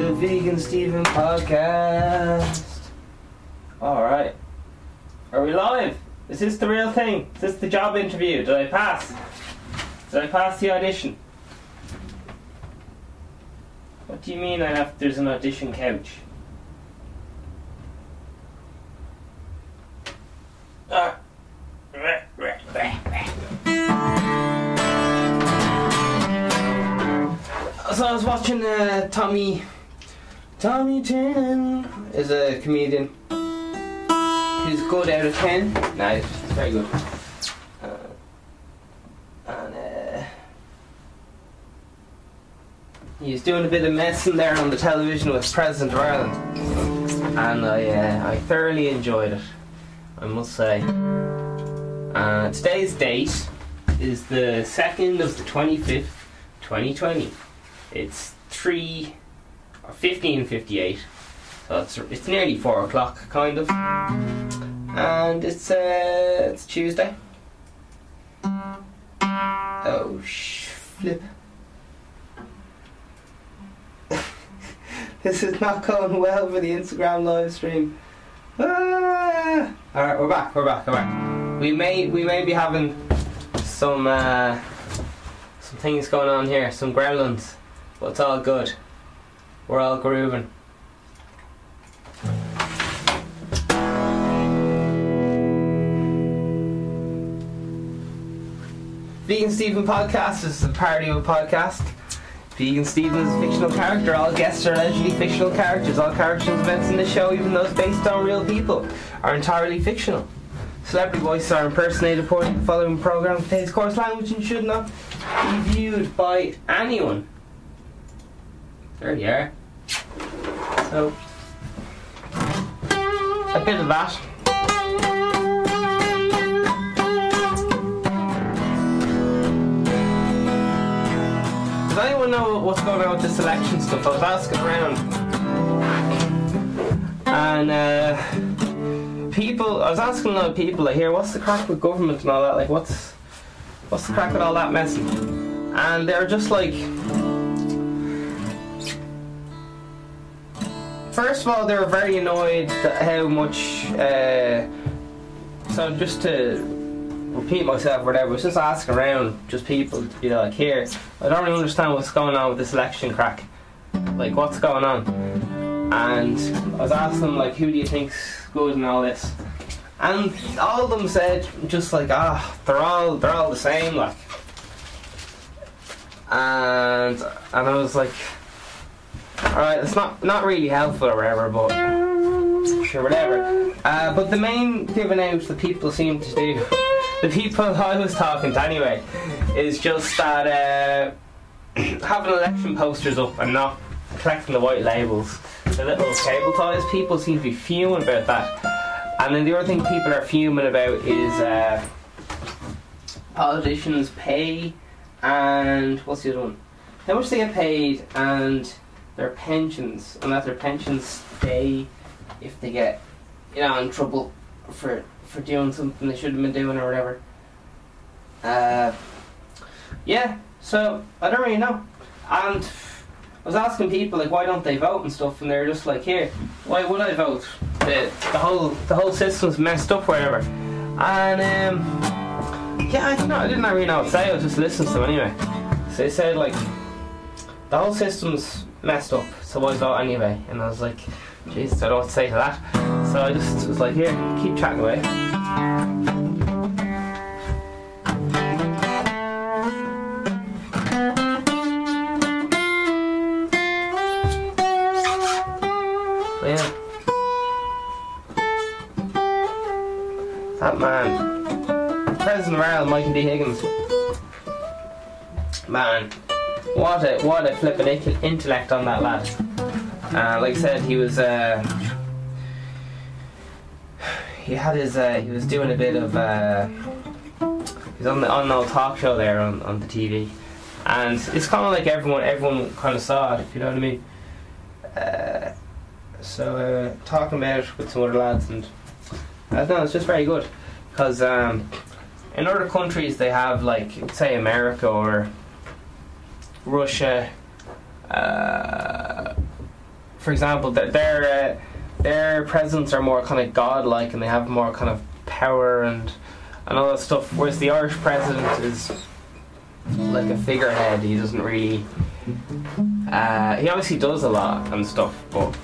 the Vegan Steven podcast. Alright. Are we live? Is this the real thing? Is this the job interview? Did I pass? Did I pass the audition? What do you mean I have there's an audition couch? Ah. So I was watching uh, Tommy. Tommy Tiernan is a comedian. He's good out of ten. No, he's very good. Uh, and uh, he's doing a bit of messing there on the television with President of Ireland, and I uh, I thoroughly enjoyed it. I must say. Uh, today's date is the second of the twenty fifth, twenty twenty. It's three or fifteen fifty eight. So it's it's nearly four o'clock, kind of, and it's uh it's Tuesday. Oh sh flip. this is not going well for the Instagram live stream. Ah! All right, we're back. We're back. We're back. We may we may be having some uh, some things going on here, some gremlins, but it's all good. We're all grooving. Vegan Steven podcast is a parody of a podcast. Vegan Steven is a fictional character. All guests are allegedly fictional characters. All characters and events in the show, even those based on real people, are entirely fictional. Celebrity voices are impersonated to the following program contains coarse language and should not be viewed by anyone. There you are. So, a bit of that. Does anyone know what's going on with this election stuff? I was asking around. And, uh, people, I was asking a lot of people, like, here, what's the crack with government and all that? Like, what's, what's the crack with all that messing? And they're just like, first of all, they were very annoyed that how much. Uh, so just to repeat myself, or whatever, was just asking around, just people to be like, here, I don't really understand what's going on with this election crack. Like, what's going on? And I was asking them, like, who do you think's good and all this? And all of them said, just like, ah, they're all they're all the same, like. And and I was like, Alright, it's not not really helpful or whatever, but sure, whatever. Uh, but the main giving out that people seem to do, the people I was talking to anyway, is just that uh, having election posters up and not collecting the white labels, the little cable ties. People seem to be fuming about that. And then the other thing people are fuming about is uh, politicians pay and what's the other one? How much they get paid and their pensions, and that their pensions stay if they get, you know, in trouble for for doing something they shouldn't have been doing or whatever. Uh, yeah, so I don't really know. And I was asking people like, why don't they vote and stuff, and they're just like, here, why would I vote? The the whole the whole system's messed up, whatever. And um, yeah, I don't know. I didn't really know what to say. I was just listening to them anyway. So they said like, the whole system's messed up, so why vote anyway? And I was like, Jesus, I don't know to say to that. So I just was like, here, keep chatting away. Yeah. That man, President of Ireland, Michael D. Higgins. Man, what a what a flippin' intellect on that lad. Uh, like I said, he was uh, he had his uh, he was doing a bit of uh, he's on the on the old talk show there on, on the TV, and it's kind of like everyone everyone kind of saw it, if you know what I mean. Uh, so uh, talking about it with some other lads, and I don't know, it's just very good because um, in other countries they have like say America or Russia, uh, for example, their their, uh, their presidents are more kind of godlike and they have more kind of power and and all that stuff. Whereas the Irish president is like a figurehead. He doesn't really. Uh, he obviously does a lot and stuff, but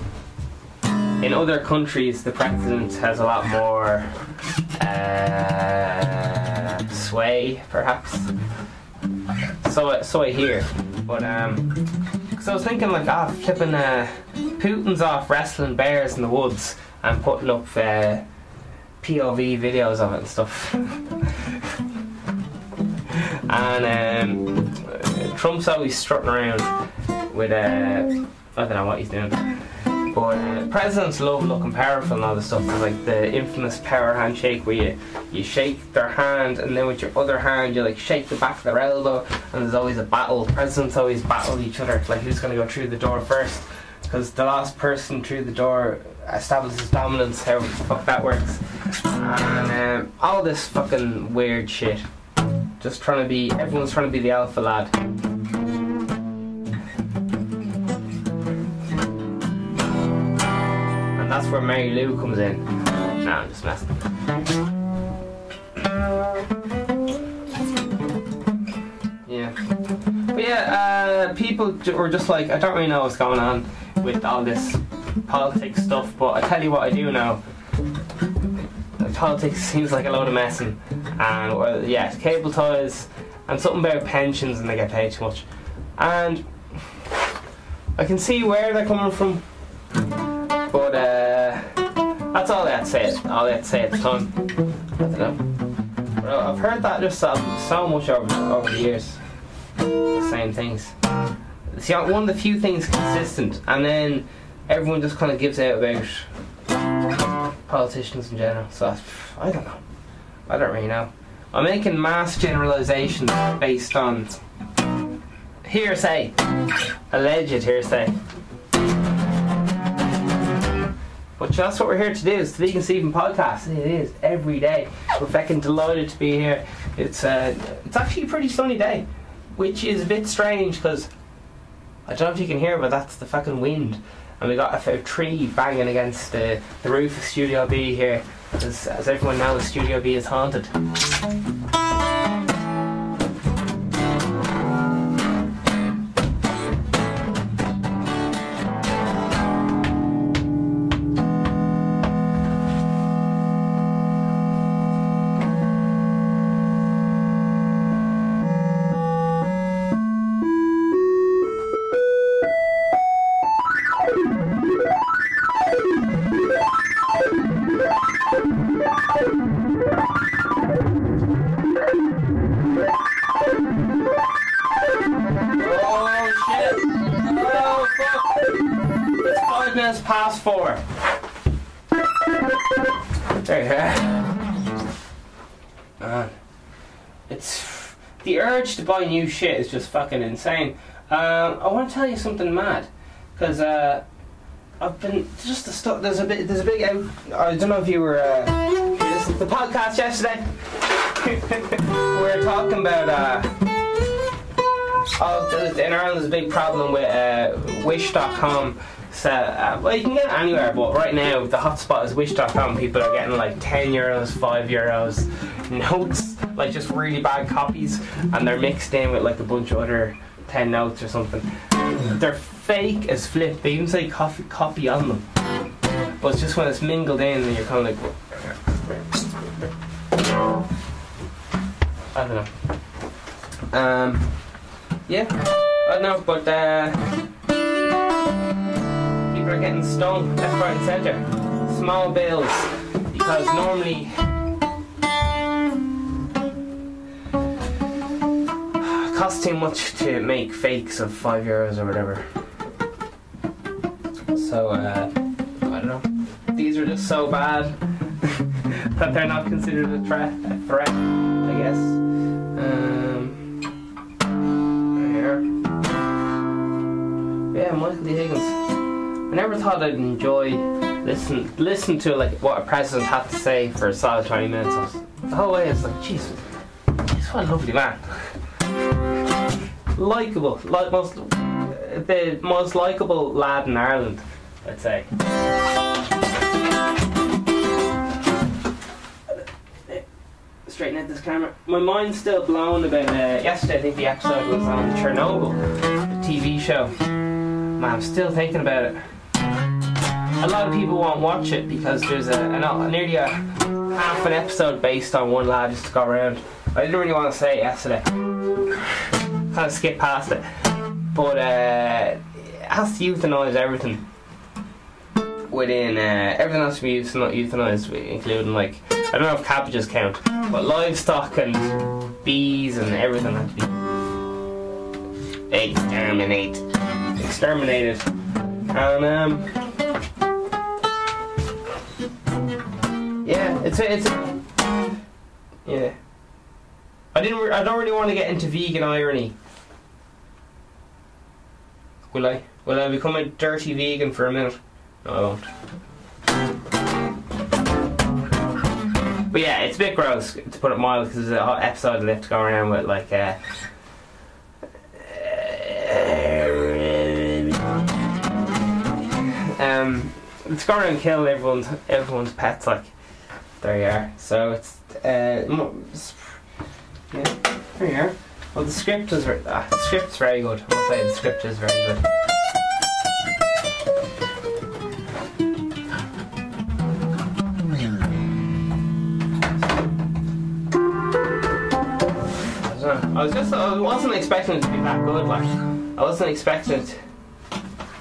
in other countries, the president has a lot more uh, sway, perhaps. So, so I hear, but um, because I was thinking like, ah, flipping uh, Putin's off wrestling bears in the woods and putting up uh, POV videos of it and stuff. and um, Trump's always strutting around with uh, I don't know what he's doing. But uh, presidents love looking powerful and all this stuff. Like the infamous power handshake where you, you shake their hand and then with your other hand you like shake the back of their elbow and there's always a battle. Presidents always battle each other like who's going to go through the door first because the last person through the door establishes dominance. How fuck that works and um, all this fucking weird shit. Just trying to be, everyone's trying to be the alpha lad. That's where Mary Lou comes in. No, I'm just messing. Yeah. But yeah, uh, people were just like, I don't really know what's going on with all this politics stuff, but I tell you what I do know. Politics seems like a load of messing. And, well, yeah, cable ties and something about pensions and they get paid too much. And I can see where they're coming from, that's all to say. All they had to say at the time. I don't know. But I've heard that just so, so much over over the years. The same things. See, one of the few things consistent, and then everyone just kind of gives out about politicians in general. So I don't know. I don't really know. I'm making mass generalizations based on hearsay, alleged hearsay. But that's what we're here to do. It's the Vegan Stephen podcast. It is every day. We're fucking delighted to be here. It's uh, it's actually a pretty sunny day, which is a bit strange because I don't know if you can hear, but that's the fucking wind. And we got a, a tree banging against the, the roof of Studio B here. As, as everyone knows, Studio B is haunted. Buy new shit is just fucking insane. Um, I want to tell you something mad, because uh, I've been just the stuff. There's a bit. There's a big. I don't know if you were. Uh, the podcast yesterday. we were talking about. Uh, Oh, in Ireland, there's a big problem with uh, Wish.com. So, uh, well, you can get it anywhere, but right now the hotspot is Wish.com. People are getting like 10 euros, 5 euros notes, like just really bad copies, and they're mixed in with like a bunch of other 10 notes or something. They're fake as flip. They even say copy, copy on them. But it's just when it's mingled in, and you're kind of like. I don't know. Um. Yeah, I don't know, but uh, people are getting stung left, right, and centre. Small bills, because normally. Costs too much to make fakes of five euros or whatever. So, uh, I don't know. These are just so bad that they're not considered a threat, a threat I guess. Um, here. Yeah, Michael D. Higgins. I never thought I'd enjoy listen listen to like what a president had to say for a solid twenty minutes. I was, the whole way it's like, jeez, he's what a lovely man. Likeable, like most the most likable lad in Ireland. I'd say. Straighten out this camera. My mind's still blown about. Uh, yesterday, I think the episode was on Chernobyl, the TV show. Man, I'm still thinking about it. A lot of people won't watch it because there's a, nearly a half an episode based on one lad just to go around. I didn't really want to say it yesterday. Kind of skipped past it. But uh, it has to euthanize everything within uh, everything has to be euthanized, including like I don't know if cabbages count, but livestock and bees and everything have to be exterminate, exterminated, and um, yeah, it's a, it's a, yeah. I didn't. I don't really want to get into vegan irony. Will I? Will I become a dirty vegan for a minute? No, I won't. But yeah, it's a bit gross to put it mild because there's an episode they have to go around with like. Uh, um, it's going around kill everyone's everyone's pets like. There you are. So it's uh, yeah, there you are. Well, the script is very, ah, the script's very good. I must say the script is very good. I was just I wasn't expecting it to be that good. Like I wasn't expecting. It.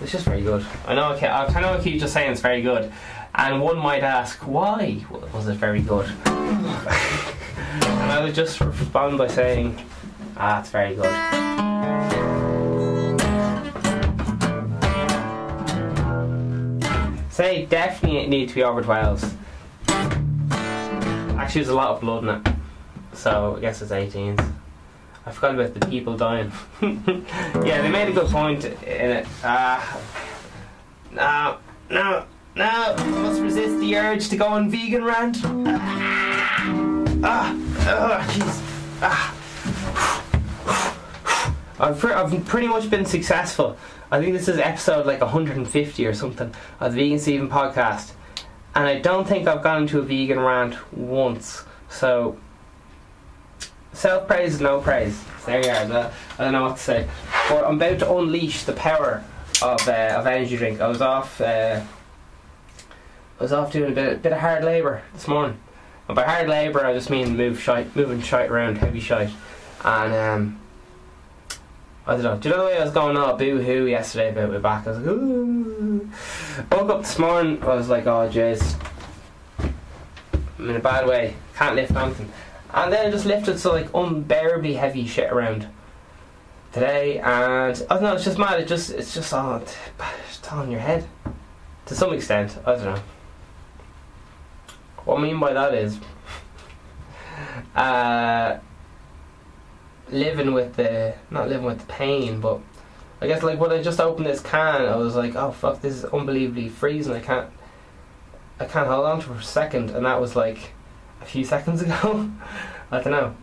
It's just very good. I know. Okay, I kind of keep just saying it's very good, and one might ask why was it very good. and I would just respond by saying, ah, that's very good. Say definitely need to be over 12s. Actually, there's a lot of blood in it, so I guess it's 18s. I forgot about the people dying. yeah, they made a good point in it. Ah, uh, no, no, no. Must resist the urge to go on vegan rant. Ah, ah, jeez. Ah. I've, pre- I've pretty much been successful. I think this is episode like 150 or something of the Vegan Steven podcast. And I don't think I've gone into a vegan rant once. So Self praise is no praise. There you are. I don't know what to say. But I'm about to unleash the power of uh, of energy drink. I was off. Uh, I was off doing a bit, a bit of hard labour this morning. And by hard labour, I just mean move shite, moving shite around, heavy shite. And um, I don't know. Do you know the way I was going all boo hoo yesterday about my back? I was like, ooh. Woke up this morning, I was like, oh, jeez. I'm in a bad way. Can't lift anything. And then I just lifted some like unbearably heavy shit around today, and I don't know. It's just mad. It just it's just all it's all in your head to some extent. I don't know. What I mean by that is, uh, living with the not living with the pain, but I guess like when I just opened this can, I was like, oh fuck, this is unbelievably freezing. I can't, I can't hold on to for a second, and that was like a few seconds ago. I don't know.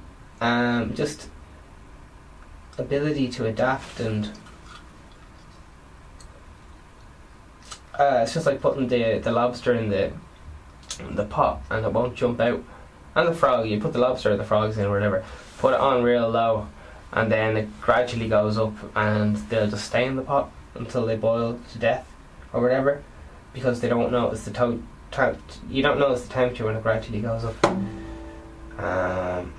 Um, just ability to adapt and uh, it's just like putting the the lobster in the in the pot and it won't jump out. And the frog, you put the lobster or the frogs in or whatever, put it on real low, and then it gradually goes up, and they'll just stay in the pot until they boil to death or whatever, because they don't notice the to- you don't notice the temperature when it gradually goes up. Um,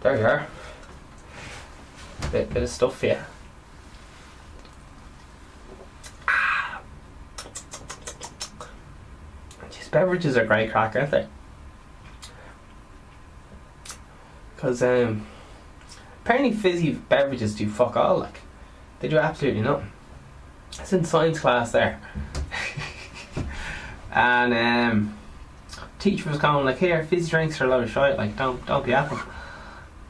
there you are. Bit, bit of stuff here. These beverages are great crack, aren't they? Because um, apparently fizzy beverages do fuck all. Like they do absolutely nothing. It's in science class there. and um, teacher was going like, "Here, fizzy drinks are a lot of shit. Like, don't don't be them."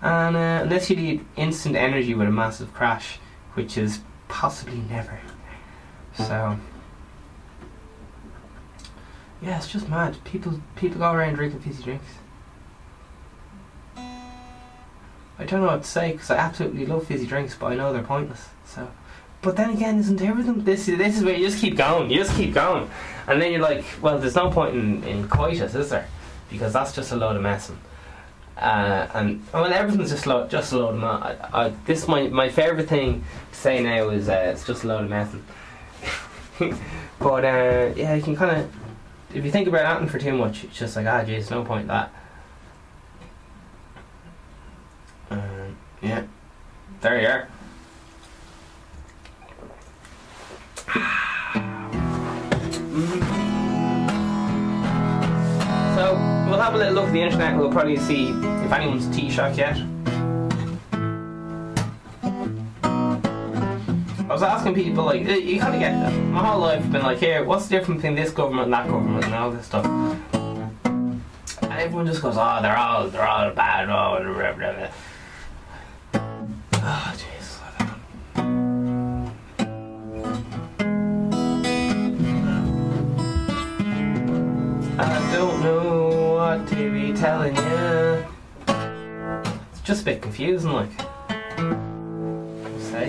And uh, unless you need instant energy with a massive crash, which is possibly never. So yeah, it's just mad. People people go around drinking fizzy drinks. I don't know what to say because I absolutely love fizzy drinks, but I know they're pointless. So but then again, isn't everything? This is this is where you just keep going. You just keep going, and then you're like, well, there's no point in in coitus, is there? Because that's just a load of messing. Uh, and well, everything's just lo- just a load of I, I, this my my favorite thing to say now is uh, it's just a load of messing. but uh, yeah, you can kind of if you think about acting for too much, it's just like ah, geez, no point in that. Yeah, there you are. So we'll have a little look at the internet. And we'll probably see if anyone's T-Shock yet. I was asking people like you kind of get that. My whole life I've been like, here, what's the difference between this government and that government and all this stuff. And everyone just goes, oh, they're all they're all bad. Oh, blah, blah, blah. Oh. I don't know. What to be telling you. It's just a bit confusing, like. Say.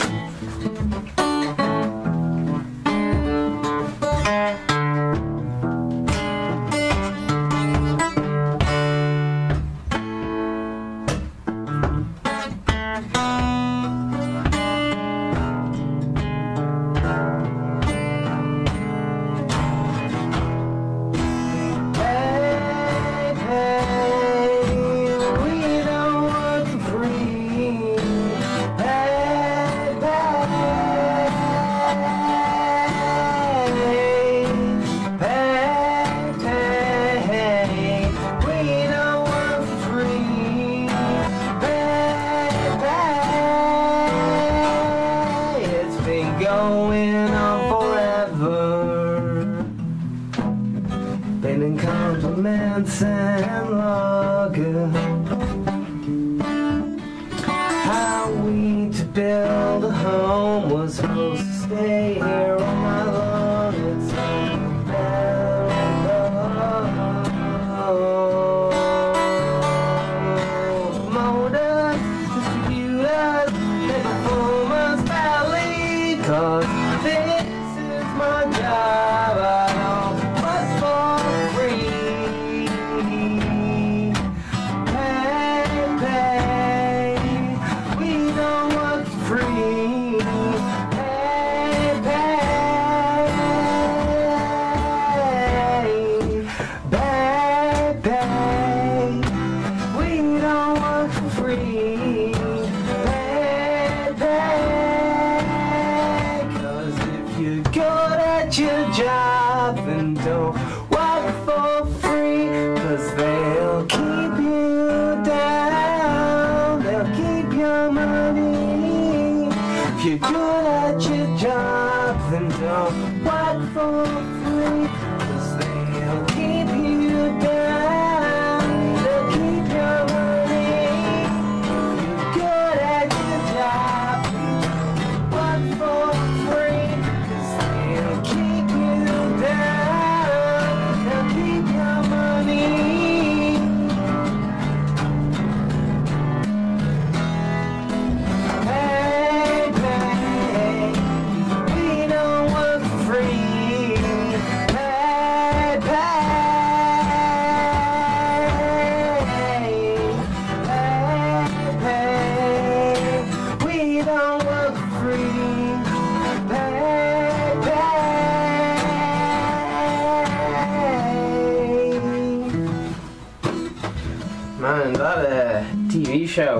Show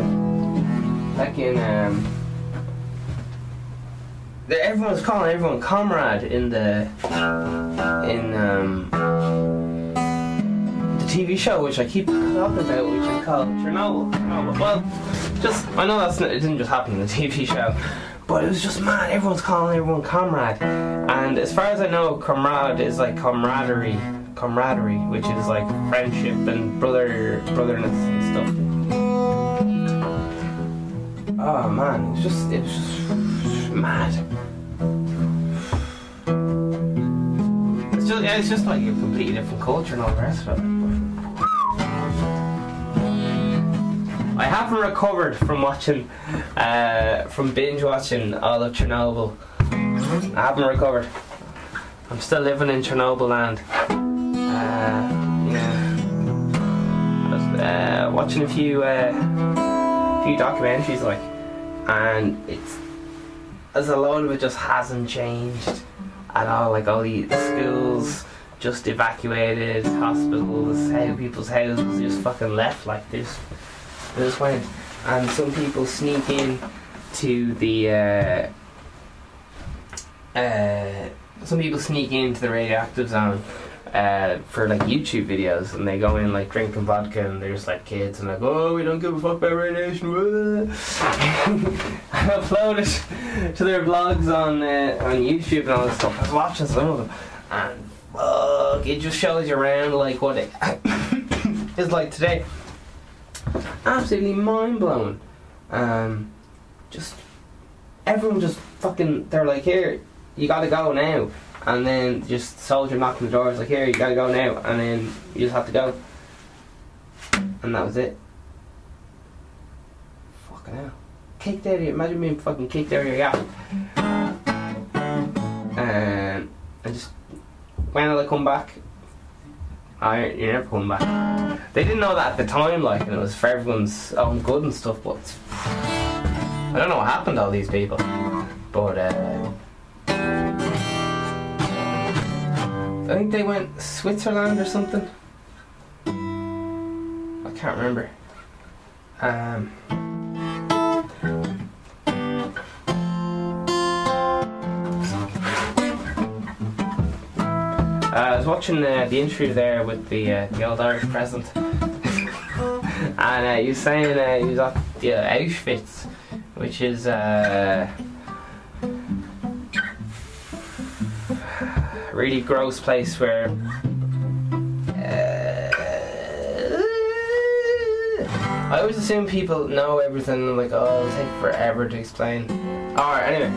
back in um, the- everyone was calling everyone comrade in the in um, the TV show, which I keep talking about, which is called Chernobyl. Chernobyl. Well, just I know that's it didn't just happen in the TV show, but it was just mad. Everyone's calling everyone comrade, and as far as I know, comrade is like camaraderie, camaraderie, which is like friendship and brother brotherness and stuff. Man, it's just it was just mad. It's just it's just like a completely different culture and all the rest of it. I haven't recovered from watching, uh, from binge watching all of Chernobyl. I haven't recovered. I'm still living in Chernobyl land. Uh, yeah. Uh, watching a few uh, few documentaries like, and it's as a lot of it just hasn't changed at all. Like all the schools just evacuated, hospitals, people's houses just fucking left like this. They just went, and some people sneak in to the. Uh, uh, some people sneak into the radioactive zone uh, for like YouTube videos, and they go in like drinking vodka, and there's like kids, and like, oh, we don't give a fuck about radiation, and upload it to their blogs on uh, on YouTube and all this stuff. I was watching some of them, and fuck, it just shows you around like what it is like today. Absolutely mind blowing. Um, just everyone just fucking, they're like, here, you gotta go now and then just soldier knocking the doors like here you gotta go now. And then you just have to go. And that was it. Fucking hell. Kicked out of imagine being fucking kicked out of your yacht. And I just when will I come back? I you're never coming back. They didn't know that at the time like and it was for everyone's own good and stuff but I don't know what happened to all these people. But uh I think they went Switzerland or something. I can't remember. Um, uh, I was watching uh, the interview there with the uh, the old Irish president, and uh, he was saying uh, he was at the Auschwitz, which is really gross place where. Uh, I always assume people know everything, like, oh, it'll take forever to explain. Alright, anyway.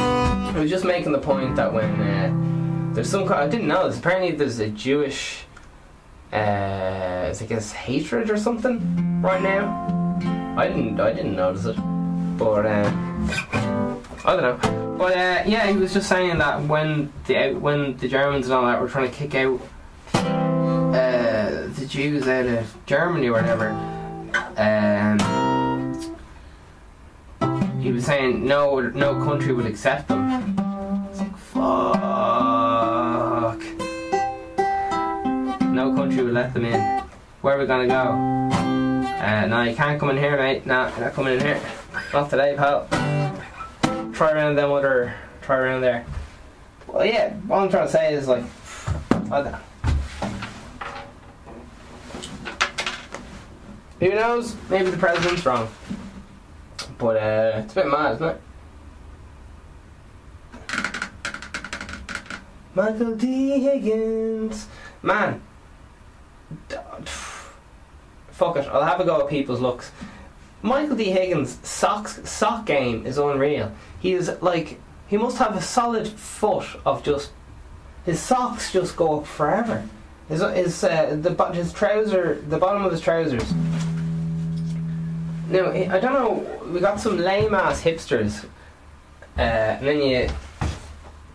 I was just making the point that when uh, there's some kind I didn't know this, apparently there's a Jewish, uh, I guess, hatred or something right now. I didn't, I didn't notice it. But, uh, I don't know. But uh, yeah, he was just saying that when the when the Germans and all that were trying to kick out uh, the Jews out of Germany or whatever, um, he was saying no, no country would accept them. It's like fuck. No country would let them in. Where are we gonna go? Uh, no, you can't come in here, mate. No, you're not coming in here. Not today, pal try around them other, try around there. Well, yeah, what I'm trying to say is like, I. Who knows? Maybe the president's wrong. But uh, it's a bit mad, isn't it? Michael D. Higgins. Man. Fuck it. I'll have a go at people's looks. Michael D. Higgins' socks, sock game is unreal. He is like he must have a solid foot of just his socks just go up forever. His his uh, the his trouser the bottom of his trousers. Now I don't know. We got some lame ass hipsters, uh, and then you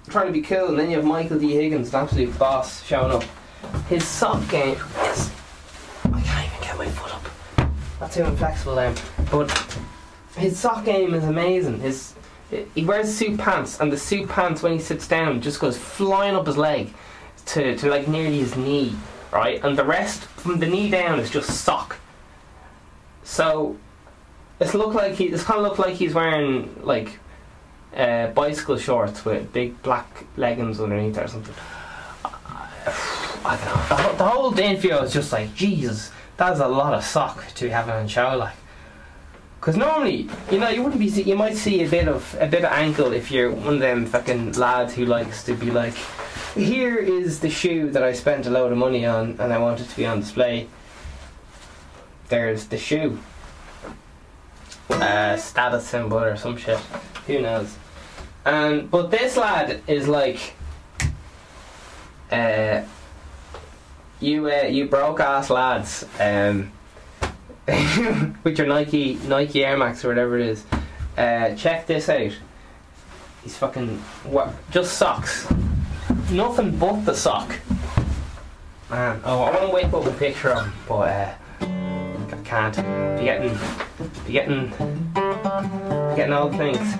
trying to be cool, and then you have Michael D. Higgins, an absolute boss, showing up. His sock game is. I can't even get my foot. That's too inflexible then. But his sock game is amazing. His he wears suit pants, and the suit pants when he sits down just goes flying up his leg to, to like nearly his knee, right? And the rest from the knee down is just sock. So it's look like he it's kind of look like he's wearing like uh, bicycle shorts with big black leggings underneath or something. I don't know. The, whole, the whole interview is just like Jesus that's a lot of sock to be having on show like. Because normally, you know, you wouldn't be. You might see a bit of a bit of ankle if you're one of them fucking lads who likes to be like, here is the shoe that I spent a load of money on, and I want it to be on display. There's the shoe, uh, status symbol or some shit. Who knows? And but this lad is like, uh, you uh, you broke ass lads um, with your Nike Nike Air Max or whatever it is. Uh, check this out. He's fucking what? Just socks. Nothing but the sock. Man, oh, I want to wake up a picture him, but uh, I can't. Be getting, be getting, be getting the things.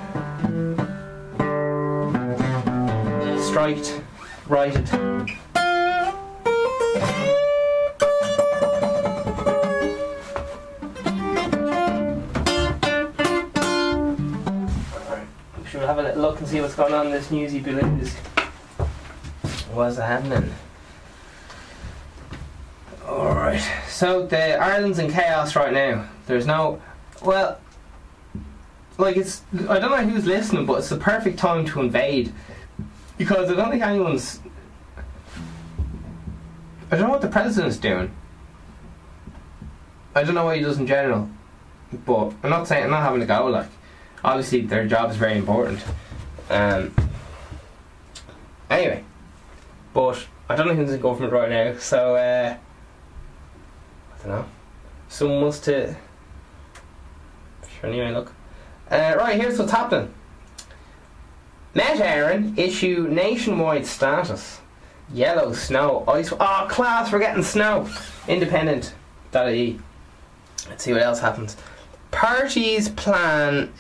Striked, righted. Should we have a little look and see what's going on in this newsy blues? What's happening? Alright, so the Ireland's in chaos right now. There's no. Well, like it's. I don't know who's listening, but it's the perfect time to invade. Because I don't think anyone's. I don't know what the president's doing. I don't know what he does in general. But I'm not saying. I'm not having a go, like obviously their job is very important. Um, anyway, but I don't know who's in government right now, so uh, I don't know. Someone wants to. Sure, anyway, look. Uh, right, here's what's happening. Met Éireann issue nationwide status. Yellow snow, ice. Oh, class, we're getting snow. Independent. .ie. Let's see what else happens. Parties plan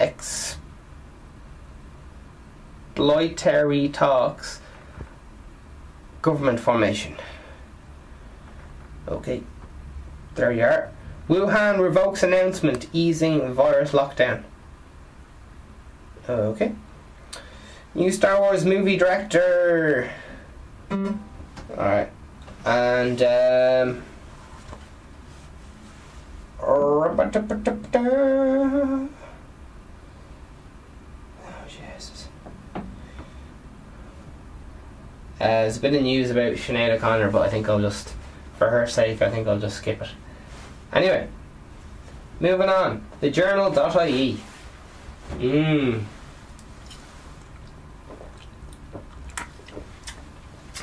exploratory talks. Government formation. Okay, there you are. Wuhan revokes announcement easing virus lockdown. Okay. New Star Wars movie director. Alright. And, um. Oh, Jesus. Uh, there's a bit of news about Sinead O'Connor, but I think I'll just, for her sake, I think I'll just skip it. Anyway, moving on. The journal.ie. Mmm.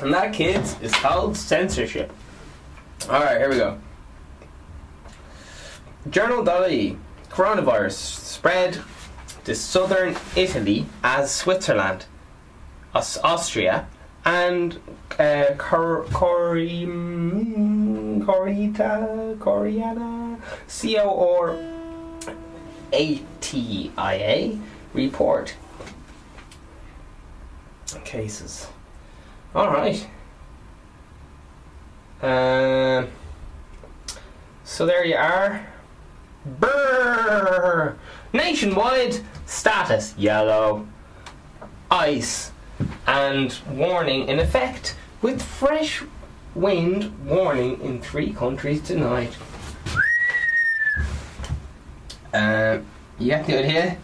And that, kids, is called censorship. Alright, here we go. Journal.ie Coronavirus spread to southern Italy as Switzerland, Aus- Austria, and uh, Cor- Cori- Corita, Coriana, CO or ATIA report cases. Alright. Uh, so there you are. Brrr! Nationwide status yellow. Ice and warning in effect with fresh wind warning in three countries tonight. Uh, you get the idea?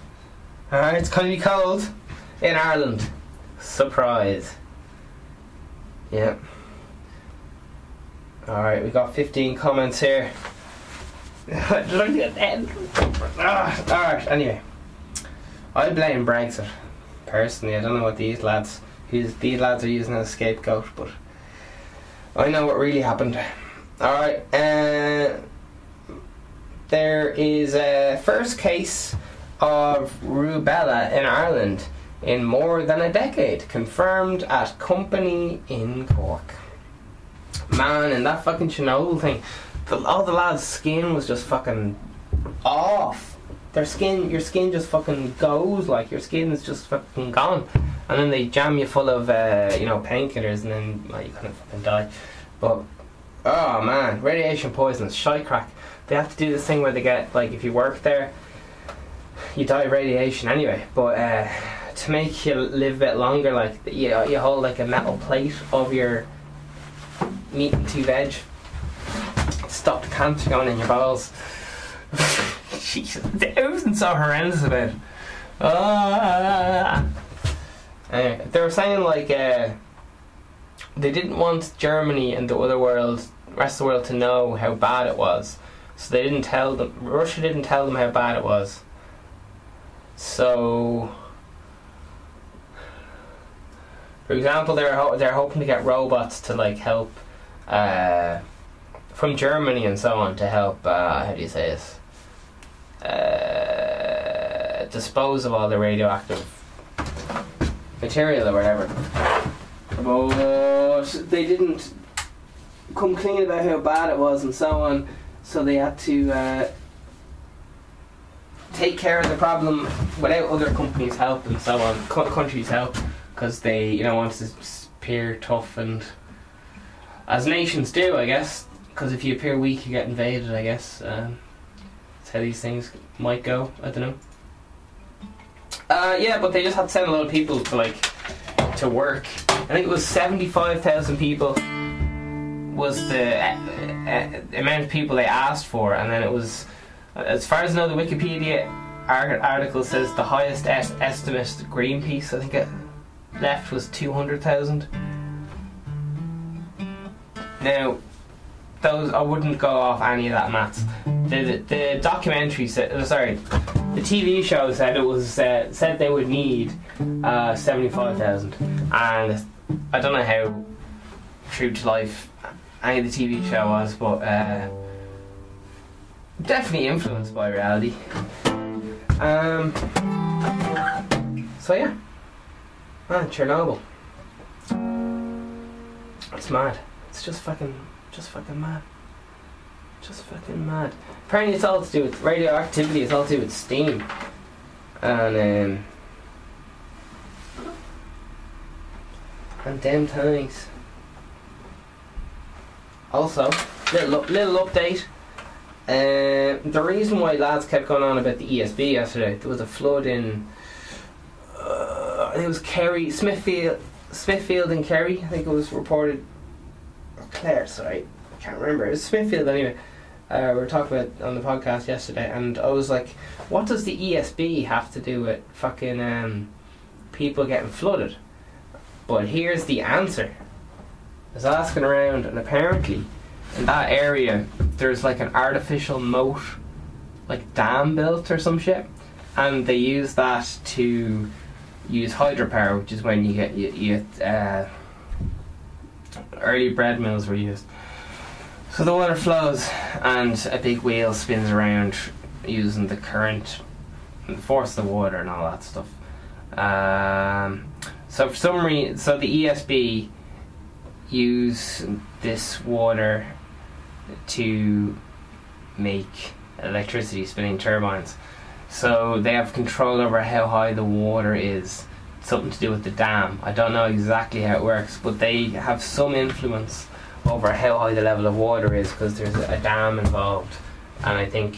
Alright, it's gonna be cold in Ireland. Surprise. Yep. Alright, we got 15 comments here. ah, Alright, anyway. I blame Brexit. Personally, I don't know what these lads who's these lads are using as a scapegoat, but I know what really happened. Alright, uh, there is a first case of rubella in Ireland in more than a decade, confirmed at company in Cork. Man, and that fucking Chernobyl thing, the, all the lads' skin was just fucking off. Their skin, your skin just fucking goes like your skin is just fucking gone, and then they jam you full of uh, you know painkillers, and then well, you kind of fucking die. But oh man, radiation poisonous, shite crack. They have to do this thing where they get like if you work there, you die of radiation anyway. But uh, to make you live a bit longer, like you, you hold like a metal plate of your meat and two veg. Stop counting on in your bowels. Jesus, there wasn't so horrendous about it. Ah. Anyway, they were saying like uh, they didn't want Germany and the other world, rest of the world, to know how bad it was, so they didn't tell them. Russia didn't tell them how bad it was. So, for example, they're ho- they're hoping to get robots to like help uh, from Germany and so on to help. Uh, how do you say this? Uh, dispose of all the radioactive material or whatever. But they didn't come clean about how bad it was and so on, so they had to uh, take care of the problem without other companies' help and so on, co- countries' help, because they, you know, wanted to appear tough and as nations do, I guess. Because if you appear weak, you get invaded. I guess um, that's how these things might go. I don't know. Uh, yeah, but they just had to send a lot of people to like to work. I think it was seventy-five thousand people was the uh, uh, amount of people they asked for, and then it was, as far as I know, the Wikipedia article says the highest es- estimate Greenpeace I think it left was two hundred thousand. Now, those I wouldn't go off any of that maths. The, the, the documentary said, uh, sorry, the TV show said it was uh, said they would need uh, seventy five thousand, and I don't know how true to life any of the TV show was, but uh, definitely influenced by reality. Um, so yeah, man, Chernobyl. It's mad. It's just fucking, just fucking mad. Just fucking mad. Apparently, it's all to do with radioactivity. It's all to do with steam, and um, and damn tanks. Also, little little update. Uh, the reason why lads kept going on about the ESB yesterday, there was a flood in. Uh, it was Kerry, Smithfield, Smithfield and Kerry. I think it was reported. Clare, sorry, I can't remember. It was Smithfield anyway. Uh, we were talking about on the podcast yesterday, and I was like, "What does the ESB have to do with fucking um, people getting flooded?" But here's the answer. I was asking around, and apparently, in that area, there's like an artificial moat, like dam built or some shit, and they use that to use hydropower, which is when you get you, you uh, early bread mills were used. So the water flows, and a big wheel spins around using the current and the force of the water and all that stuff. Um, so for some reason, so the ESB use this water to make electricity spinning turbines. So they have control over how high the water is. Something to do with the dam. I don't know exactly how it works, but they have some influence over how high the level of water is because there's a dam involved. And I think,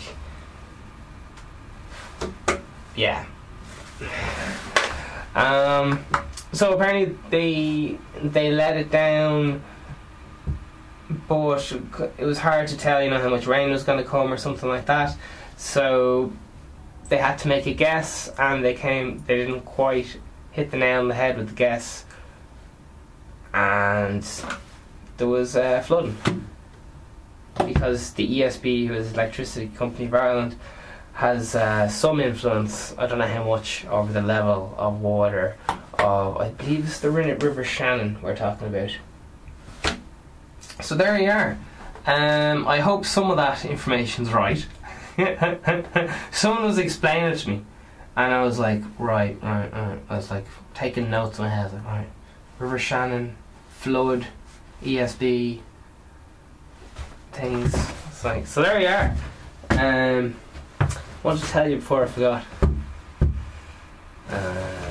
yeah. Um, so apparently they they let it down, but it was hard to tell, you know, how much rain was going to come or something like that. So they had to make a guess, and they came. They didn't quite hit the nail on the head with the guess, and there was uh, flooding because the ESB, who is Electricity Company of Ireland, has uh, some influence. I don't know how much over the level of water of I believe it's the River Shannon we're talking about. So there you are. Um, I hope some of that information's right. Someone was explaining it to me, and I was like, right, right, right. I was like taking notes in my head, like, right, River Shannon, flood, ESB, things. It's like, so there you are. Um, wanted to tell you before I forgot. Uh,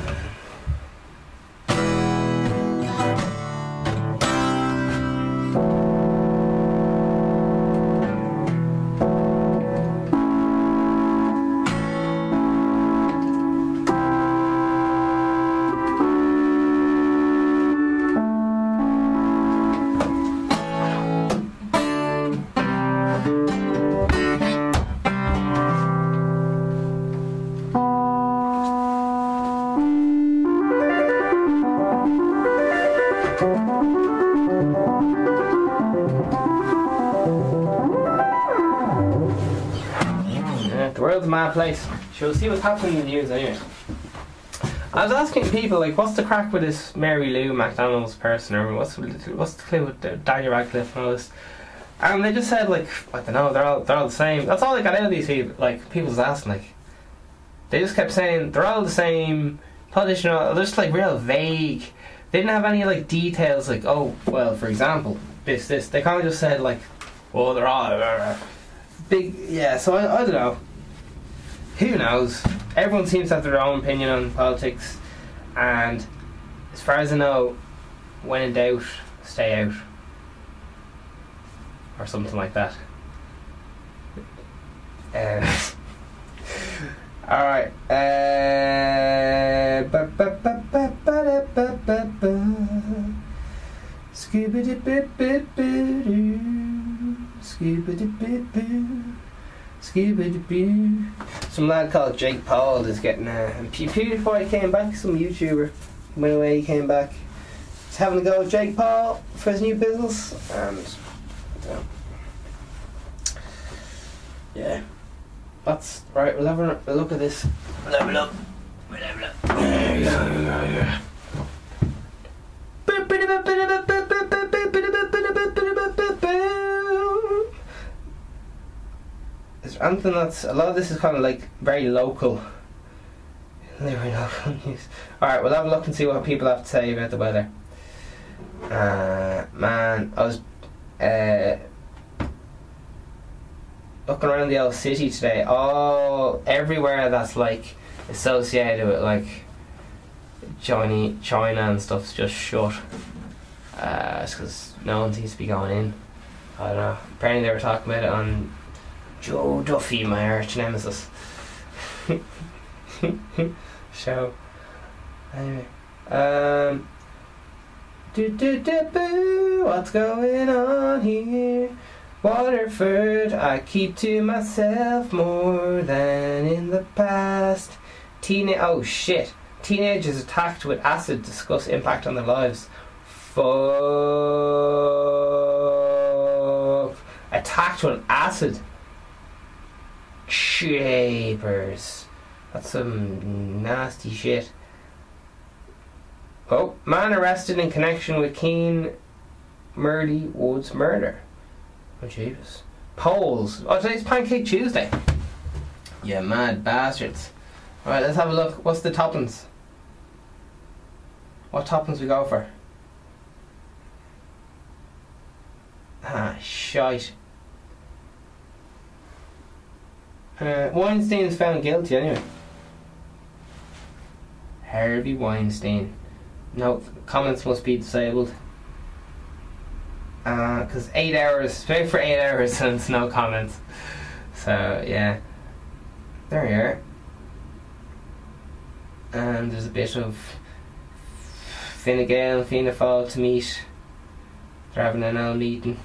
She'll see what's happening in the news anyway. I was asking people like, what's the crack with this Mary Lou McDonald's person, or what's what's the clue with Daniel Radcliffe and all this? And they just said like, I don't know, they're all they're all the same. That's all they got out of these people. Like people was asking like, they just kept saying they're all the same. politician, just like real vague. They didn't have any like details, like oh, well, for example, this, this. They kind of just said like, well, they're all big. Yeah, so I, I don't know. Who knows? Everyone seems to have their own opinion on politics, and as far as I know, when in doubt, stay out, or something like that. Uh, all right. Uh, ba- ba- ba- ba- ba- ba- ba-. Some lad called Jake Paul is getting uh, and Pew- PewDiePie came back, some YouTuber went away, he came back. He's having a go with Jake Paul for his new business, and yeah, that's right. We'll have a, a look at this. Level up. We'll level up. There you go, there you go, there you go. Is there anything that's a lot of this is kind of like very local. Very local news. All right, we'll have a look and see what people have to say about the weather. Uh, man, I was uh, looking around the old city today. All everywhere that's like associated with like China, China and stuff's just shut. Uh, because no one seems to be going in. I don't know. Apparently they were talking about it on Joe Duffy, my arch nemesis. Show. Anyway. Um. Do, do, do, boo, what's going on here? Waterford, I keep to myself more than in the past. Teen- oh shit. Teenagers attacked with acid discuss impact on their lives. Fuck. Attacked with acid. Shapers. That's some nasty shit. Oh, man arrested in connection with Keen Murdy Woods murder. Oh, Jesus. Polls. Oh, today's Pancake Tuesday. You mad bastards. Alright, let's have a look. What's the toppings? What toppings we go for? Ah, shite. Uh, Weinstein's found guilty anyway. Harvey Weinstein. No, comments must be disabled. Because eight hours, wait for eight hours and it's no comments. So, yeah. There we are. And there's a bit of Fine Gael and Fianna Fáil to meet. They're having an old meeting.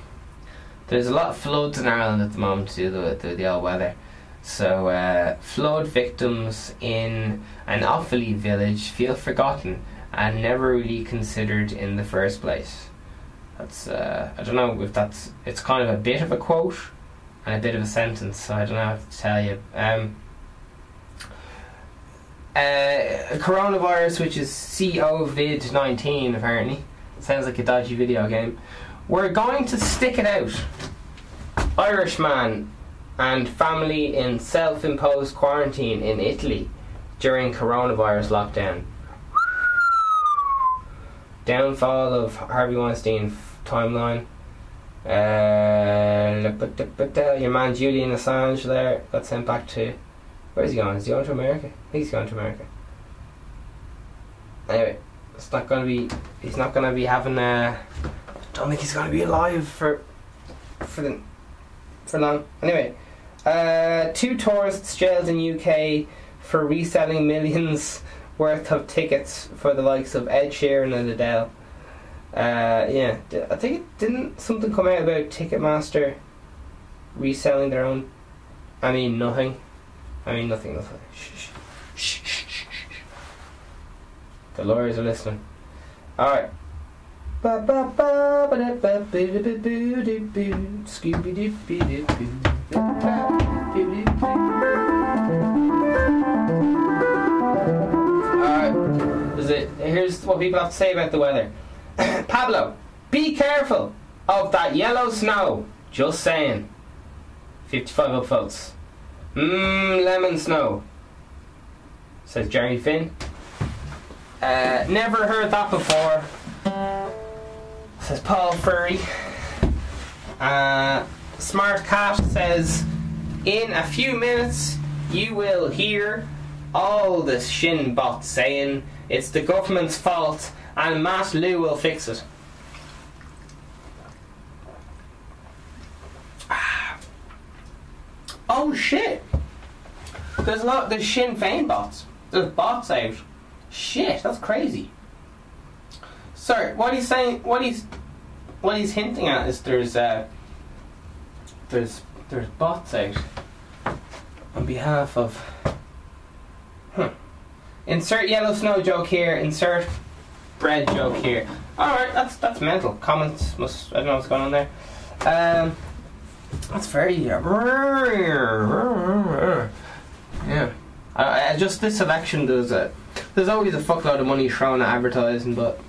There's a lot of floods in Ireland at the moment due to with the, the old weather. So, uh, flood victims in an Offaly village feel forgotten and never really considered in the first place. That's, uh, I don't know if that's, it's kind of a bit of a quote and a bit of a sentence, so I don't know how to tell you. Um, uh, coronavirus, which is COVID 19, apparently. Sounds like a dodgy video game. We're going to stick it out. Irishman and family in self imposed quarantine in Italy during coronavirus lockdown. Downfall of Harvey Weinstein timeline. Uh, uh, your man Julian Assange there got sent back to. Where's he going? Is he going to America? I think he's going to America. Anyway, it's not going to be. He's not going to be having. Uh, don't think he's going to be alive for for the for long. Anyway, uh, two tourists jailed in UK for reselling millions worth of tickets for the likes of Ed Sheeran and Adele. Uh, yeah, I think it didn't something come out about Ticketmaster reselling their own. I mean nothing. I mean nothing. Nothing. Shh, shh, shh. The lawyers are listening. All right. Alright, is it? Here's what people have to say about the weather. Pablo, be careful of that yellow snow. Just saying. 55 upvotes. Mmm, lemon snow. Says Jerry Finn. Uh, never heard that before. Says Paul Furry. Uh, Smart Cat says, in a few minutes you will hear all the shin bots saying it's the government's fault and Matt Lou will fix it. Oh shit! There's a lot. There's Sinn Fein bots. There's bots out. Shit, that's crazy. Sorry, what he's saying, what he's, what he's hinting at is there's uh, there's there's bots out on behalf of. Huh. Insert yellow snow joke here. Insert bread joke here. All right, that's that's mental. Comments must I don't know what's going on there. Um, that's very yeah. I, I just this election does it. There's always a fuckload of money thrown at advertising, but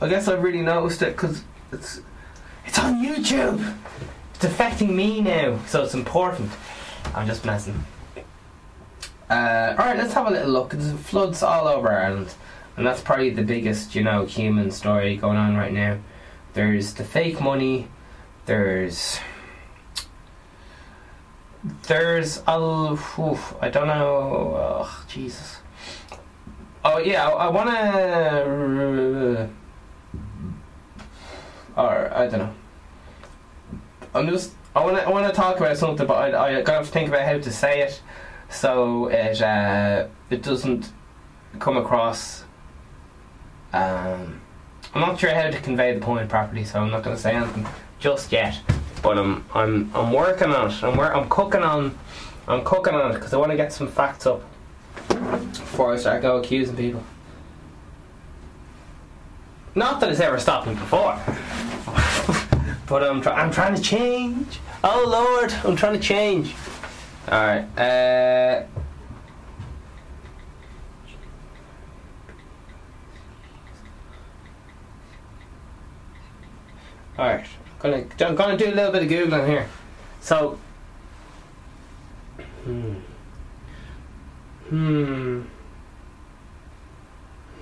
I guess I've really noticed it because it's it's on YouTube. It's affecting me now, so it's important. I'm just messing. Uh, all right, let's have a little look. There's floods all over Ireland, and that's probably the biggest, you know, human story going on right now. There's the fake money. There's there's a oof, I don't know. Oh, Jesus. Oh yeah, I, I want to. Or I don't know. I'm just. I want to. I want to talk about something, but I, I gotta think about how to say it, so it uh, it doesn't come across. Um, I'm not sure how to convey the point properly, so I'm not going to say anything just yet. But I'm I'm I'm working on it. I'm wor- I'm cooking on. I'm cooking on it because I want to get some facts up before I start go accusing people. Not that it's ever stopped me before, but I'm try- I'm trying to change. Oh Lord, I'm trying to change. All right. Uh, all right. Gonna I'm gonna do a little bit of googling here. So. Hmm. Hmm.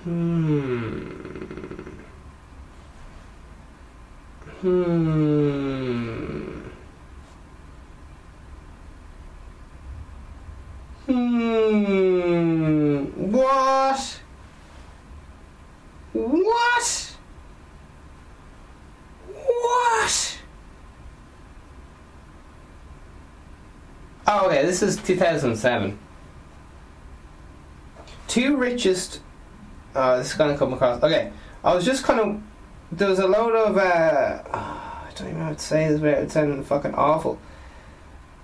Hmm. Hmm. Hmm. What? What? What? Oh, okay, this is 2007. Two richest. Uh, this is gonna come across. Okay, I was just kind of. There was a load of. Uh, I don't even know how to say this without it sounding fucking awful.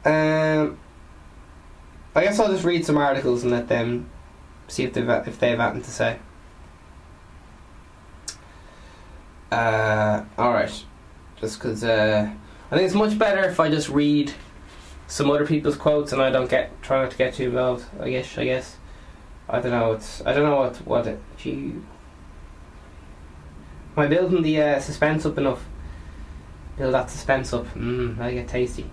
Um, I guess I'll just read some articles and let them see if they've if they have anything to say. Uh, all right, just because uh, I think it's much better if I just read some other people's quotes and I don't get try not to get too involved. I guess I guess I don't know. It's I don't know what what it. Gee, am I building the uh, suspense up enough? Build that suspense up. Mmm, I get tasty.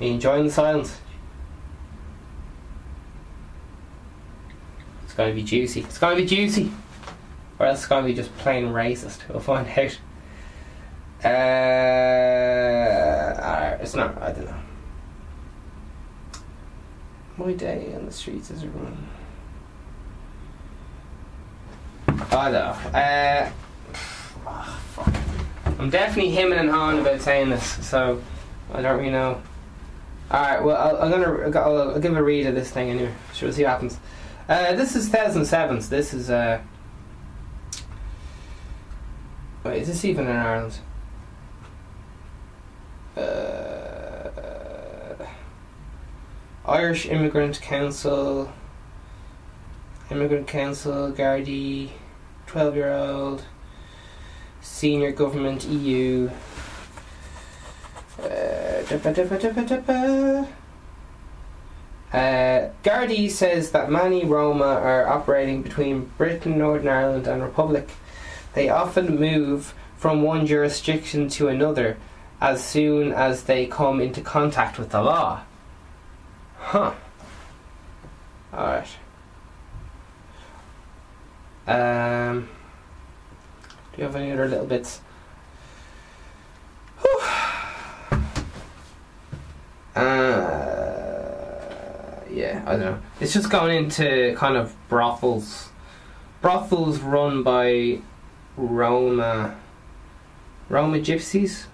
Are you enjoying the silence? It's to be juicy. It's to be juicy. Or else it's to be just plain racist. We'll find out. Uh, it's not, I don't know. My day on the streets is ruined. I don't know. Uh, oh, fuck. I'm definitely hemming and hawing about saying this, so I don't really know. Alright, well, I'll, I'm gonna I'll, I'll give a read of this thing anyway. Sure, see what happens. Uh, this is 2007, so this is. Uh, wait, is this even in Ireland? Uh, Irish Immigrant Council. Immigrant Council, Gardaí, 12 year old, Senior Government EU. Uh, uh, Gardaí says that many Roma are operating between Britain, Northern Ireland, and Republic. They often move from one jurisdiction to another as soon as they come into contact with the law. Huh. Alright. Um, do you have any other little bits? Whew. Uh, yeah, I don't know. It's just going into kind of brothels. Brothels run by Roma. Roma gypsies?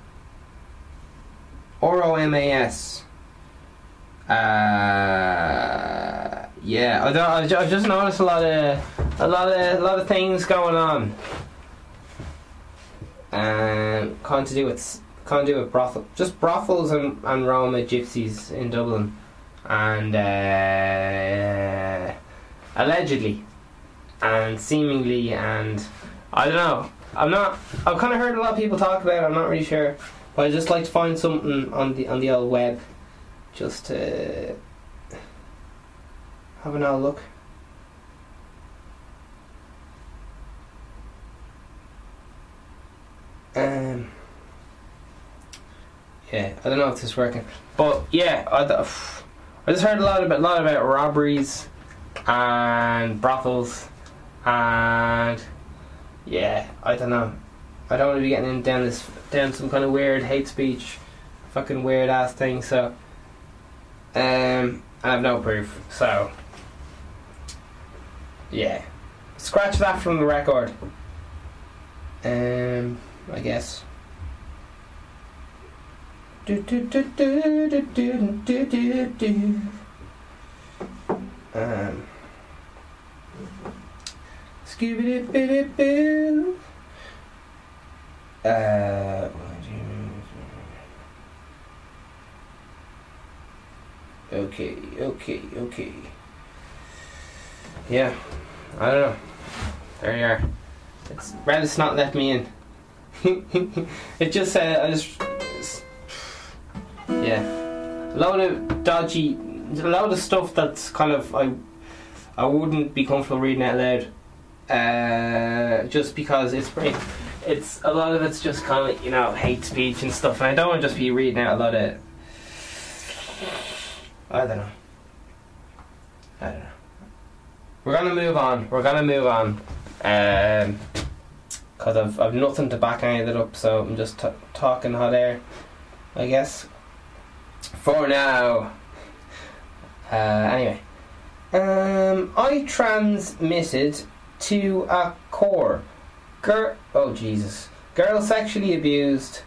R O M A S. Uh, yeah, I don't. I ju- I just noticed a lot of, a lot of, a lot of things going on. Um, to do with, to do with brothel, just brothels and and Roma gypsies in Dublin, and uh, allegedly, and seemingly, and I don't know. I'm not. I've kind of heard a lot of people talk about. it, I'm not really sure, but I just like to find something on the on the old web, just to have an old look. Um. Yeah, I don't know if this is working, but yeah, I, I just heard a lot about lot about robberies and brothels and yeah, I don't know. I don't want to be getting in down this down some kind of weird hate speech, fucking weird ass thing. So, um, I have no proof, so yeah, scratch that from the record. Um, I guess. Do, do, do, um. Scooby-Doo, uh, Okay, okay, okay. Yeah, I don't know. There you are. It's Reddit's not let me in. it just said I just yeah, a lot of dodgy, a lot of stuff that's kind of I I wouldn't be comfortable reading out loud. Uh, just because it's pretty, it's a lot of it's just kind of you know hate speech and stuff, and I don't want to just be reading out a lot of. I don't know. I don't know. We're gonna move on. We're gonna move on. Um, cause I've I've nothing to back any of it up, so I'm just t- talking hot air, I guess. For now. Uh, anyway, um, I transmitted to a core. Girl, oh Jesus, girl sexually abused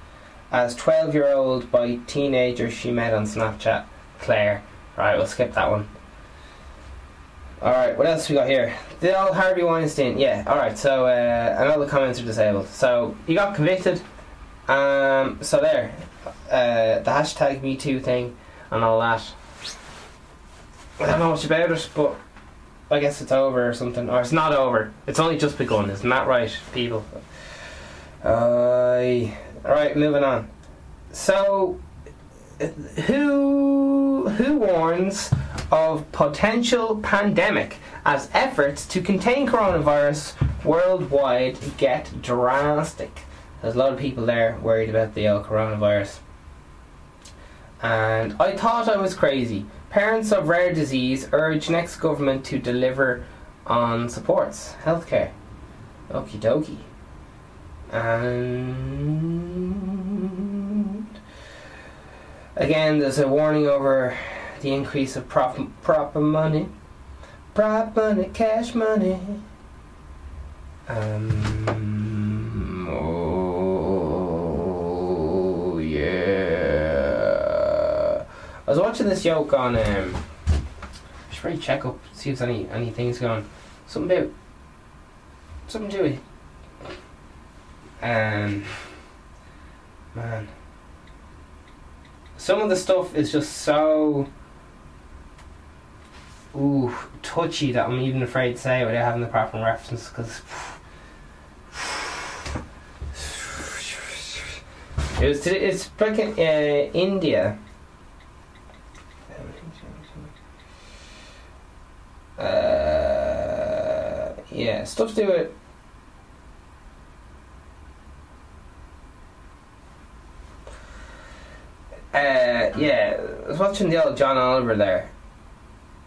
as twelve-year-old by teenager she met on Snapchat. Claire. Right, we'll skip that one. Alright, what else we got here? The old Harvey Weinstein. Yeah, alright, so uh, know comments are disabled. So he got convicted. Um, so there. Uh, the hashtag Me Too thing and all that. I don't know much about it, but I guess it's over or something. Or it's not over. It's only just begun, isn't that right, people? Uh, alright, moving on. So, who warns of potential pandemic as efforts to contain coronavirus worldwide get drastic? There's a lot of people there worried about the old coronavirus. And I thought I was crazy. Parents of rare disease urge next government to deliver on supports, healthcare. Okie dokie. And again, there's a warning over the increase of prop, proper money, prop money, cash money. Um, oh yeah. I was watching this yoke on. Um, I should probably check up, see if any any things going. Something about something to it. Um, man, some of the stuff is just so ooh touchy that I'm even afraid to say it without having the proper reference because. It was. To, it's like in uh, India. Uh, yeah, stuff to do. Uh, yeah, I was watching the old John Oliver there,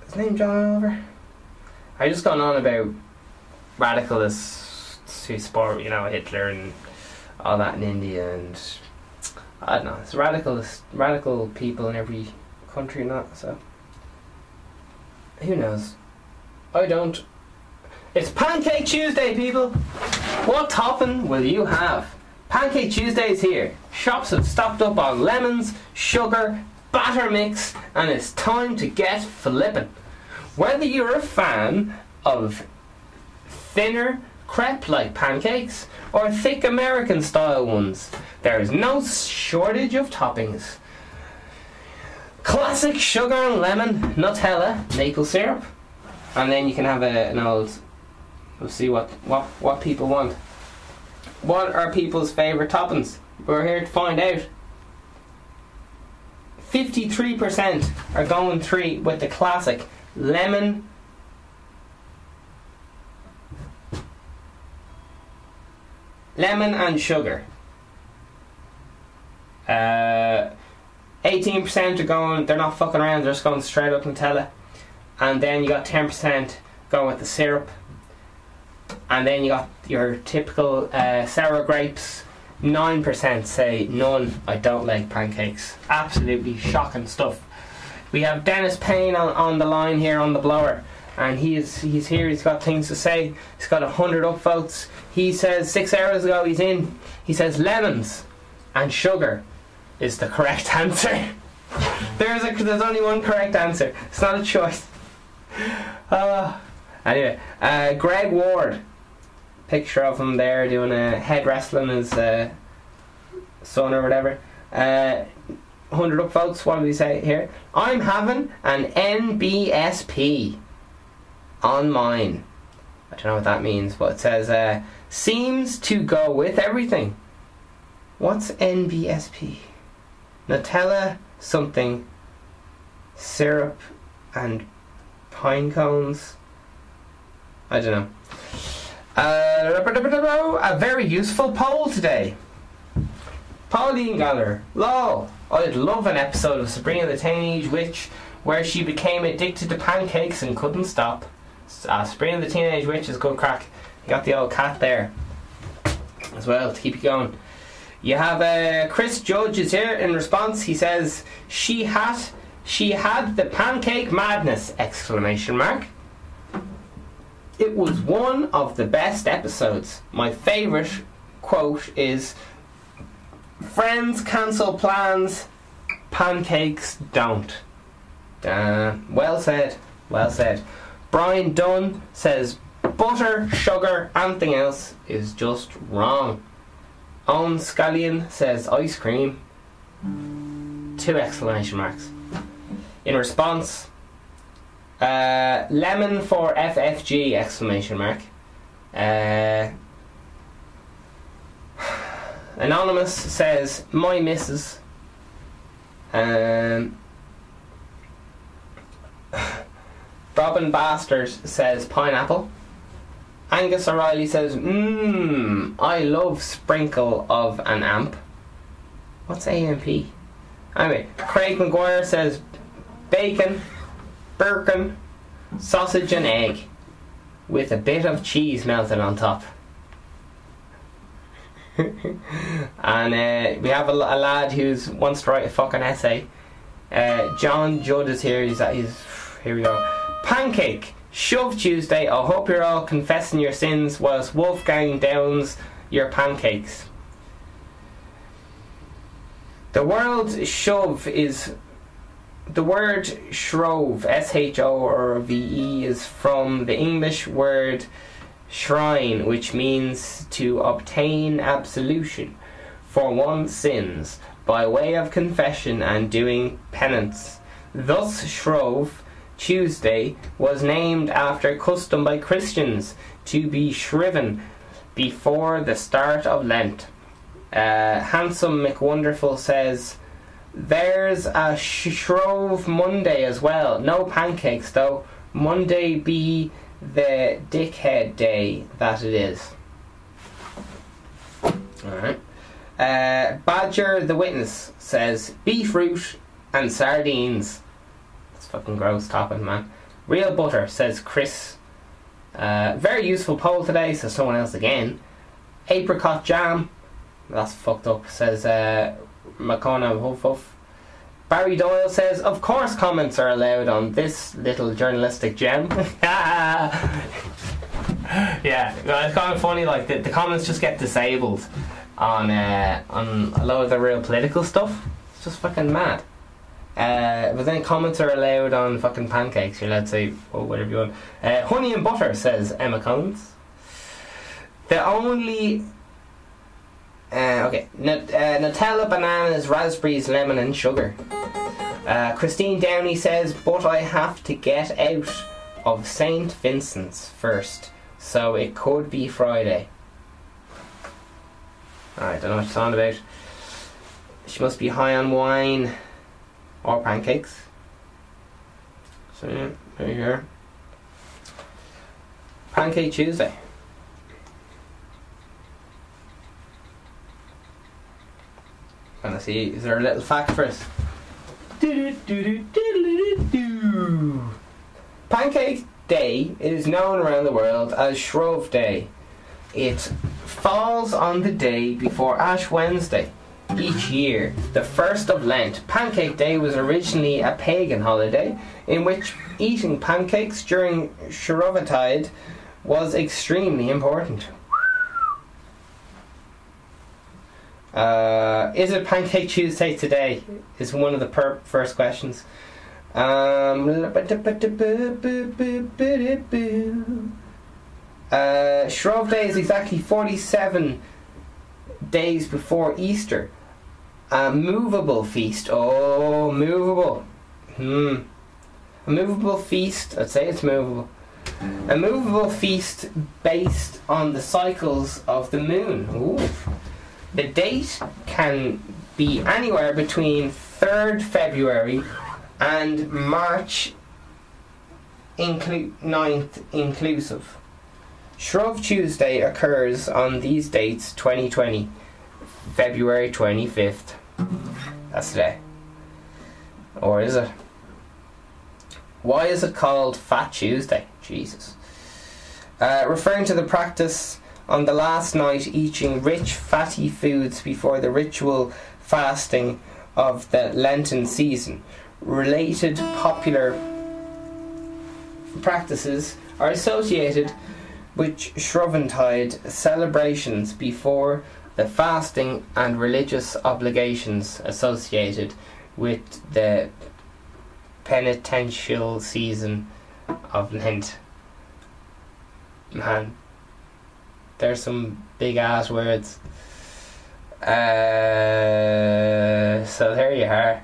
his name John Oliver? I just gone on about radicalists who support, you know, Hitler and all that in India and I don't know. It's radicalist, radical people in every country, not so. Who knows? I don't. It's Pancake Tuesday, people. What topping will you have? Pancake Tuesday is here. Shops have stocked up on lemons, sugar, batter mix, and it's time to get flippin'. Whether you're a fan of thinner, crepe like pancakes or thick American style ones, there is no shortage of toppings. Classic sugar and lemon, Nutella, maple syrup, and then you can have a, an old. We'll see what, what, what people want. What are people's favourite toppings? We're here to find out. 53% are going three with the classic lemon lemon and sugar. Uh, 18% are going, they're not fucking around, they're just going straight up Nutella. And then you got 10% going with the syrup. And then you got your typical uh, sour grapes. 9% say none, I don't like pancakes. Absolutely shocking stuff. We have Dennis Payne on, on the line here on the blower and he is he's here. He's got things to say. He's got hundred upvotes. He says six hours ago he's in. He says lemons and sugar is the correct answer. there's a, there's only one correct answer. It's not a choice. Uh, anyway, uh, Greg Ward, picture of him there doing a head wrestling his uh, son or whatever. Uh, 100 upvotes, what do we say here? I'm having an NBSP on mine. I don't know what that means, but it says uh, seems to go with everything. What's NBSP? Nutella something, syrup and pine cones. I don't know. Uh, a very useful poll today. Pauline Galler, lol. I'd love an episode of Sabrina the Teenage Witch where she became addicted to pancakes and couldn't stop. Uh, Sabrina the Teenage Witch is good crack. You got the old cat there as well to keep you going. You have uh, Chris Judge is here in response. He says she had she had the pancake madness! Exclamation mark. It was one of the best episodes. My favourite quote is Friends cancel plans, pancakes don't. Uh, well said, well said. Brian Dunn says butter, sugar, anything else is just wrong. Owen Scallion says ice cream. Two exclamation marks. In response, uh, lemon for FFG exclamation mark. Uh, Anonymous says my missus. Um, Robin Bastard says pineapple. Angus O'Reilly says, mmm, I love sprinkle of an amp. What's AMP? Anyway, Craig McGuire says bacon, bacon, sausage and egg with a bit of cheese melted on top. and uh, we have a, a, lad who's wants to write a fucking essay. Uh, John Judd is here. He's, he's here we go. Pancake, Shove Tuesday. I hope you're all confessing your sins whilst Wolfgang downs your pancakes. The word shove is the word shrove, S H O or V E, is from the English word shrive, which means to obtain absolution for one's sins by way of confession and doing penance. Thus, shrove Tuesday was named after custom by Christians to be shriven before the start of Lent. Uh, Handsome McWonderful says, There's a Shrove Monday as well. No pancakes though. Monday be the dickhead day that it is. Alright. Uh, Badger the Witness says, Beef root and sardines That's fucking gross topping, man. Real butter, says Chris. Uh, very useful poll today, says someone else again. Apricot jam, that's fucked up, says uh, McCona Huff Huff. Barry Doyle says, Of course, comments are allowed on this little journalistic gem. yeah, it's kind of funny, like, the, the comments just get disabled on, uh, on a lot of the real political stuff. It's just fucking mad. Uh, but then comments are allowed on fucking pancakes. You're allowed to say oh, whatever you want. Uh, honey and butter, says Emma Collins. The only. Uh, okay. Nut- uh, Nutella, bananas, raspberries, lemon, and sugar. Uh, Christine Downey says, but I have to get out of St. Vincent's first, so it could be Friday. I don't know what she's on about. She must be high on wine or pancakes. So yeah, there you go. Pancake Tuesday. Gonna see, is there a little fact for us? Pancake Day is known around the world as Shrove Day. It falls on the day before Ash Wednesday each year. The first of Lent, Pancake Day, was originally a pagan holiday in which eating pancakes during Shrovetide was extremely important. Uh, is it Pancake Tuesday today? Is one of the per- first questions. Um, uh, Shrove Day is exactly 47 days before Easter. A movable feast. Oh, movable. Hmm. A movable feast. I'd say it's movable. A movable feast based on the cycles of the moon. Ooh. The date can be anywhere between 3rd February and March inclu- 9th inclusive. Shrove Tuesday occurs on these dates 2020, February 25th. That's today. Or is it? Why is it called Fat Tuesday? Jesus. Uh, referring to the practice on the last night eating rich fatty foods before the ritual fasting of the Lenten season. Related popular practices are associated with Shroventide celebrations before the fasting and religious obligations associated with the penitential season of Lent. Man, there's some big ass words. Uh, so there you are.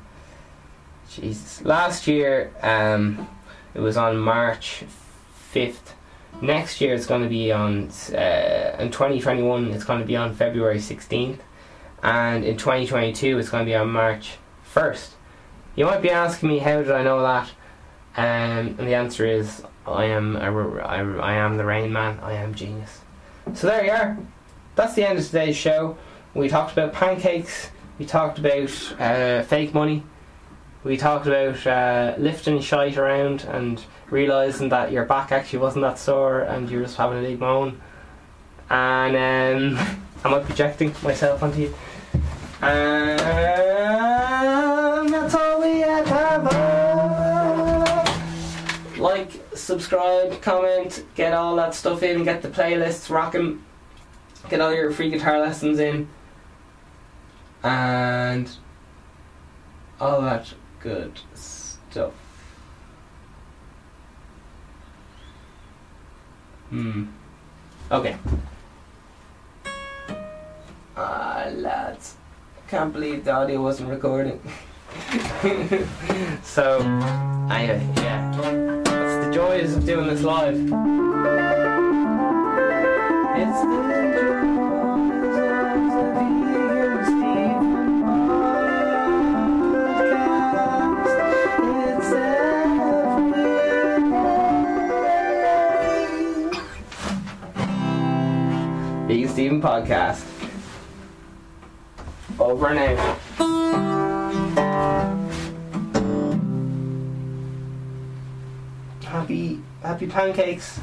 Jesus. Last year, um, it was on March 5th. Next year, it's going to be on, uh, in 2021, it's going to be on February 16th. And in 2022, it's going to be on March 1st. You might be asking me, how did I know that? Um, and the answer is, I am, a, I, I am the Rain Man. I am genius. So there you are. That's the end of today's show. We talked about pancakes. We talked about uh, fake money. We talked about uh, lifting shite around and realizing that your back actually wasn't that sore and you were just having a big moan. And um, am I projecting myself onto you? Subscribe, comment, get all that stuff in, get the playlists rocking, get all your free guitar lessons in, and all that good stuff. Hmm. Okay. Ah, lads. Can't believe the audio wasn't recording. so, anyway, yeah. Joys of doing this live. It's the joys of podcast. It's every Vegan Steven podcast. Over and out. Happy happy pancakes.